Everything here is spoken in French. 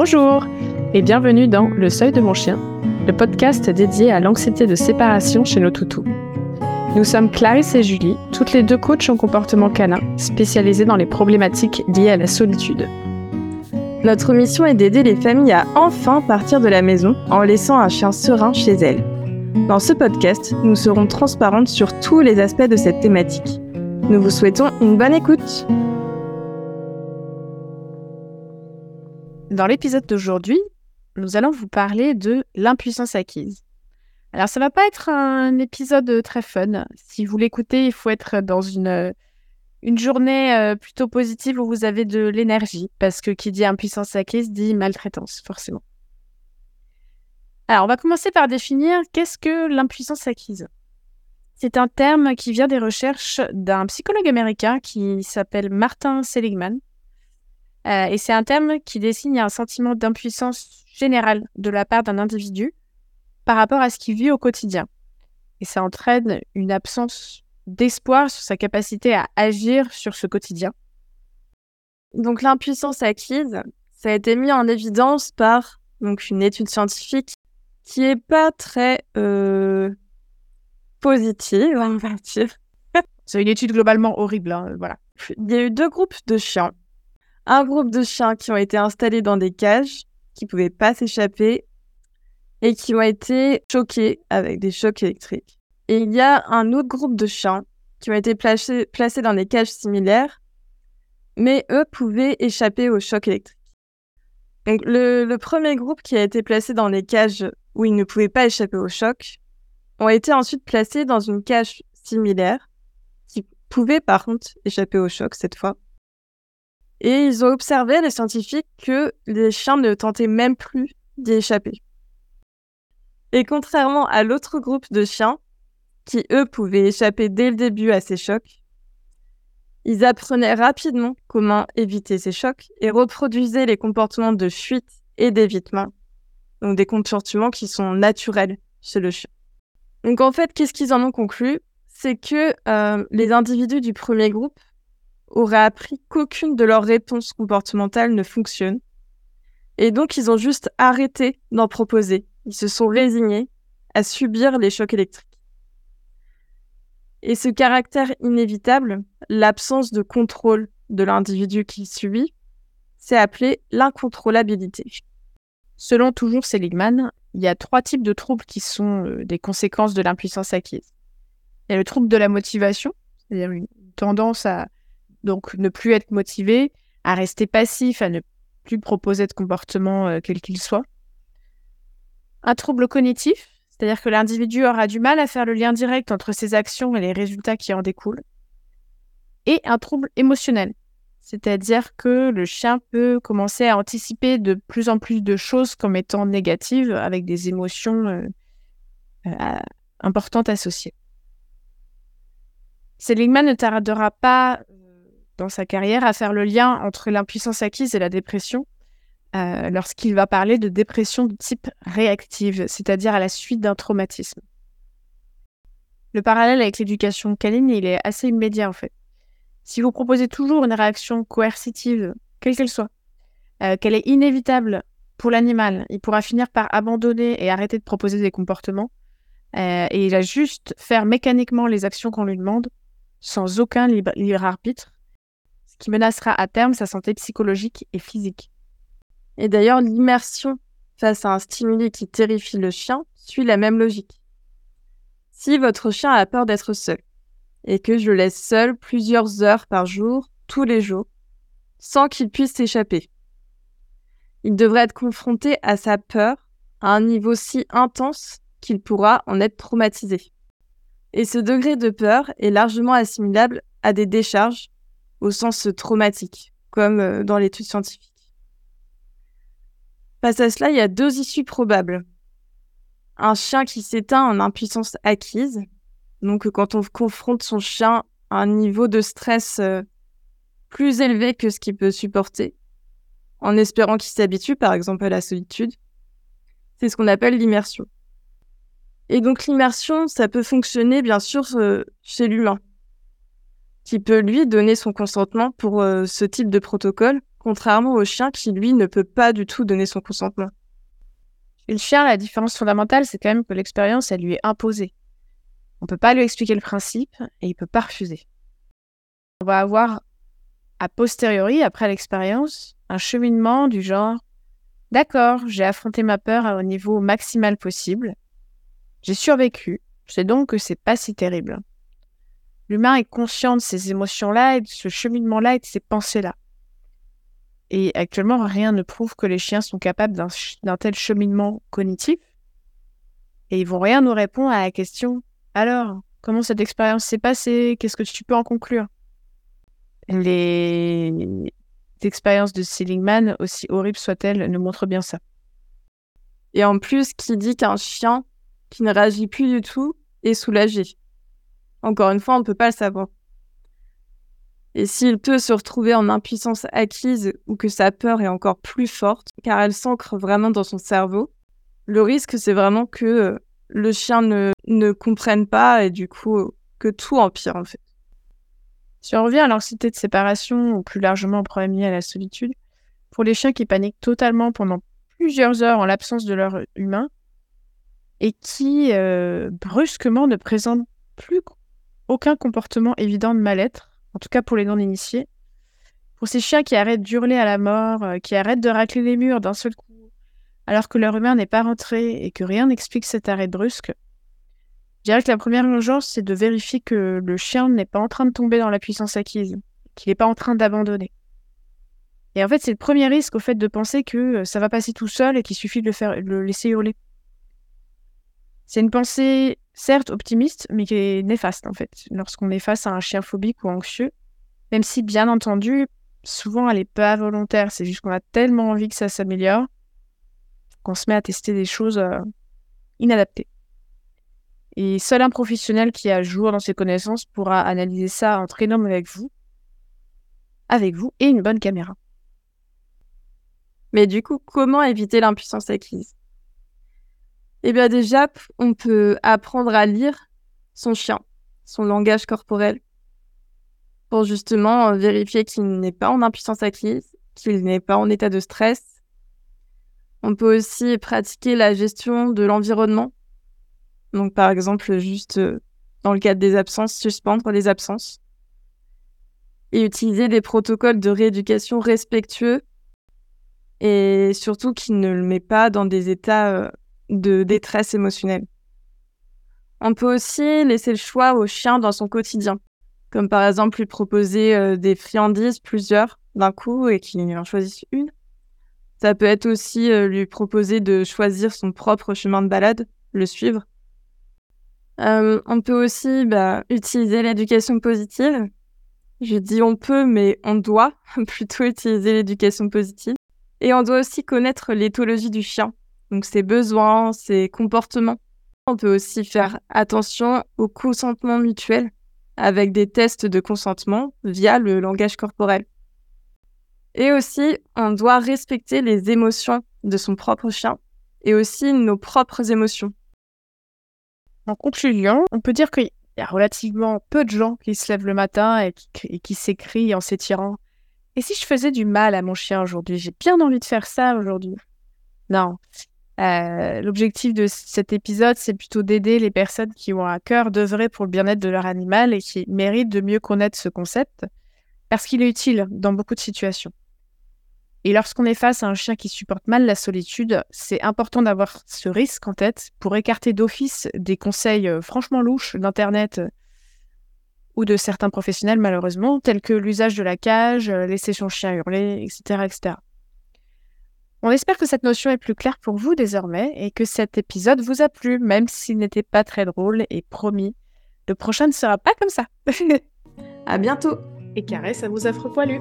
Bonjour et bienvenue dans Le Seuil de mon chien, le podcast dédié à l'anxiété de séparation chez nos toutous. Nous sommes Clarisse et Julie, toutes les deux coachs en comportement canin, spécialisées dans les problématiques liées à la solitude. Notre mission est d'aider les familles à enfin partir de la maison en laissant un chien serein chez elles. Dans ce podcast, nous serons transparentes sur tous les aspects de cette thématique. Nous vous souhaitons une bonne écoute. Dans l'épisode d'aujourd'hui, nous allons vous parler de l'impuissance acquise. Alors, ça va pas être un épisode très fun. Si vous l'écoutez, il faut être dans une, une journée euh, plutôt positive où vous avez de l'énergie, parce que qui dit impuissance acquise dit maltraitance, forcément. Alors, on va commencer par définir qu'est-ce que l'impuissance acquise. C'est un terme qui vient des recherches d'un psychologue américain qui s'appelle Martin Seligman euh, et c'est un terme qui désigne un sentiment d'impuissance générale de la part d'un individu par rapport à ce qu'il vit au quotidien. Et ça entraîne une absence d'espoir sur sa capacité à agir sur ce quotidien. Donc l'impuissance acquise, ça a été mis en évidence par donc une étude scientifique qui est pas très euh, positive, on va dire. C'est une étude globalement horrible, hein, voilà. Il y a eu deux groupes de chiens un groupe de chiens qui ont été installés dans des cages, qui ne pouvaient pas s'échapper et qui ont été choqués avec des chocs électriques. Et il y a un autre groupe de chiens qui ont été placés, dans des cages similaires, mais eux pouvaient échapper aux chocs électriques. le, le, premier groupe qui a été placé dans des cages où ils ne pouvaient pas échapper aux chocs ont été ensuite placés dans une cage similaire qui pouvait par contre échapper aux chocs cette fois. Et ils ont observé, les scientifiques, que les chiens ne tentaient même plus d'y échapper. Et contrairement à l'autre groupe de chiens, qui eux pouvaient échapper dès le début à ces chocs, ils apprenaient rapidement comment éviter ces chocs et reproduisaient les comportements de fuite et d'évitement. Donc des comportements qui sont naturels chez le chien. Donc en fait, qu'est-ce qu'ils en ont conclu? C'est que euh, les individus du premier groupe auraient appris qu'aucune de leurs réponses comportementales ne fonctionne. Et donc, ils ont juste arrêté d'en proposer. Ils se sont résignés à subir les chocs électriques. Et ce caractère inévitable, l'absence de contrôle de l'individu qui subit, c'est appelé l'incontrôlabilité. Selon toujours Seligman, il y a trois types de troubles qui sont euh, des conséquences de l'impuissance acquise. Il y a le trouble de la motivation, c'est-à-dire une tendance à donc, ne plus être motivé, à rester passif, à ne plus proposer de comportement euh, quel qu'il soit. Un trouble cognitif, c'est-à-dire que l'individu aura du mal à faire le lien direct entre ses actions et les résultats qui en découlent. Et un trouble émotionnel, c'est-à-dire que le chien peut commencer à anticiper de plus en plus de choses comme étant négatives avec des émotions euh, euh, importantes associées. Seligman ne tardera pas dans sa carrière à faire le lien entre l'impuissance acquise et la dépression euh, lorsqu'il va parler de dépression de type réactive, c'est-à-dire à la suite d'un traumatisme. Le parallèle avec l'éducation canine, il est assez immédiat en fait. Si vous proposez toujours une réaction coercitive, quelle qu'elle soit, euh, qu'elle est inévitable pour l'animal, il pourra finir par abandonner et arrêter de proposer des comportements, euh, et il va juste faire mécaniquement les actions qu'on lui demande, sans aucun libre arbitre, qui menacera à terme sa santé psychologique et physique. Et d'ailleurs, l'immersion face à un stimuli qui terrifie le chien suit la même logique. Si votre chien a peur d'être seul, et que je le laisse seul plusieurs heures par jour, tous les jours, sans qu'il puisse s'échapper, il devrait être confronté à sa peur à un niveau si intense qu'il pourra en être traumatisé. Et ce degré de peur est largement assimilable à des décharges au sens traumatique, comme euh, dans l'étude scientifique. Face à cela, il y a deux issues probables. Un chien qui s'éteint en impuissance acquise, donc quand on confronte son chien à un niveau de stress euh, plus élevé que ce qu'il peut supporter, en espérant qu'il s'habitue par exemple à la solitude, c'est ce qu'on appelle l'immersion. Et donc l'immersion, ça peut fonctionner bien sûr euh, chez l'humain. Qui peut lui donner son consentement pour euh, ce type de protocole, contrairement au chien qui lui ne peut pas du tout donner son consentement. Chez le chien, la différence fondamentale, c'est quand même que l'expérience, elle lui est imposée. On ne peut pas lui expliquer le principe et il ne peut pas refuser. On va avoir, a posteriori, après l'expérience, un cheminement du genre D'accord, j'ai affronté ma peur au niveau maximal possible. J'ai survécu. Je sais donc que c'est pas si terrible. L'humain est conscient de ces émotions-là et de ce cheminement-là et de ces pensées-là. Et actuellement, rien ne prouve que les chiens sont capables d'un tel cheminement cognitif. Et ils vont rien nous répondre à la question alors, comment cette expérience s'est passée? Qu'est-ce que tu peux en conclure? Les expériences de Seligman, aussi horribles soient-elles, nous montrent bien ça. Et en plus, qui dit qu'un chien qui ne réagit plus du tout est soulagé Encore une fois, on ne peut pas le savoir. Et s'il peut se retrouver en impuissance acquise ou que sa peur est encore plus forte, car elle s'ancre vraiment dans son cerveau, le risque, c'est vraiment que euh, le chien ne, ne comprenne pas et du coup, que tout empire en fait. Si on revient à l'anxiété de séparation ou plus largement au problème lié à la solitude, pour les chiens qui paniquent totalement pendant plusieurs heures en l'absence de leur humain et qui euh, brusquement ne présentent plus aucun comportement évident de mal-être, en tout cas pour les non-initiés, pour ces chiens qui arrêtent d'hurler à la mort, euh, qui arrêtent de racler les murs d'un seul coup, alors que leur humain n'est pas rentré et que rien n'explique cet arrêt brusque, je dirais que la première urgence, c'est de vérifier que le chien n'est pas en train de tomber dans la puissance acquise, qu'il n'est pas en train d'abandonner. Et en fait, c'est le premier risque au fait de penser que euh, ça va passer tout seul et qu'il suffit de le, faire, de le laisser hurler. C'est une pensée, certes optimiste, mais qui est néfaste en fait, lorsqu'on est face à un chien phobique ou anxieux. Même si, bien entendu, souvent elle est pas volontaire, c'est juste qu'on a tellement envie que ça s'améliore qu'on se met à tester des choses euh, inadaptées. Et seul un professionnel qui a jour dans ses connaissances pourra analyser ça en trinôme avec vous, avec vous et une bonne caméra. Mais du coup, comment éviter l'impuissance acquise? Eh bien déjà, on peut apprendre à lire son chien, son langage corporel, pour justement vérifier qu'il n'est pas en impuissance acquise, qu'il n'est pas en état de stress. On peut aussi pratiquer la gestion de l'environnement donc, par exemple, juste euh, dans le cadre des absences, suspendre les absences. Et utiliser des protocoles de rééducation respectueux et surtout qui ne le met pas dans des états euh, de détresse émotionnelle. On peut aussi laisser le choix au chien dans son quotidien, comme par exemple lui proposer euh, des friandises, plusieurs d'un coup, et qu'il en choisisse une. Ça peut être aussi lui proposer de choisir son propre chemin de balade, le suivre, euh, on peut aussi bah, utiliser l'éducation positive. Je dis on peut, mais on doit plutôt utiliser l'éducation positive. Et on doit aussi connaître l'éthologie du chien, donc ses besoins, ses comportements. On peut aussi faire attention au consentement mutuel avec des tests de consentement via le langage corporel. Et aussi, on doit respecter les émotions de son propre chien et aussi nos propres émotions. En conclusion, on peut dire qu'il y a relativement peu de gens qui se lèvent le matin et qui, s'écrient en s'étirant. Et si je faisais du mal à mon chien aujourd'hui J'ai bien envie de faire ça aujourd'hui. Non. Euh, l'objectif de cet épisode, c'est plutôt d'aider les personnes qui ont à cœur d'œuvrer pour le bien-être de leur animal et qui méritent de mieux connaître ce concept, parce qu'il est utile dans beaucoup de situations. Et lorsqu'on est face à un chien qui supporte mal la solitude, c'est important d'avoir ce risque en tête pour écarter d'office des conseils euh, franchement louches d'Internet euh, ou de certains professionnels malheureusement, tels que l'usage de la cage, laisser son chien hurler, etc., etc. On espère que cette notion est plus claire pour vous désormais et que cet épisode vous a plu, même s'il n'était pas très drôle et promis, le prochain ne sera pas comme ça. à bientôt Et carré, ça vous a poilu.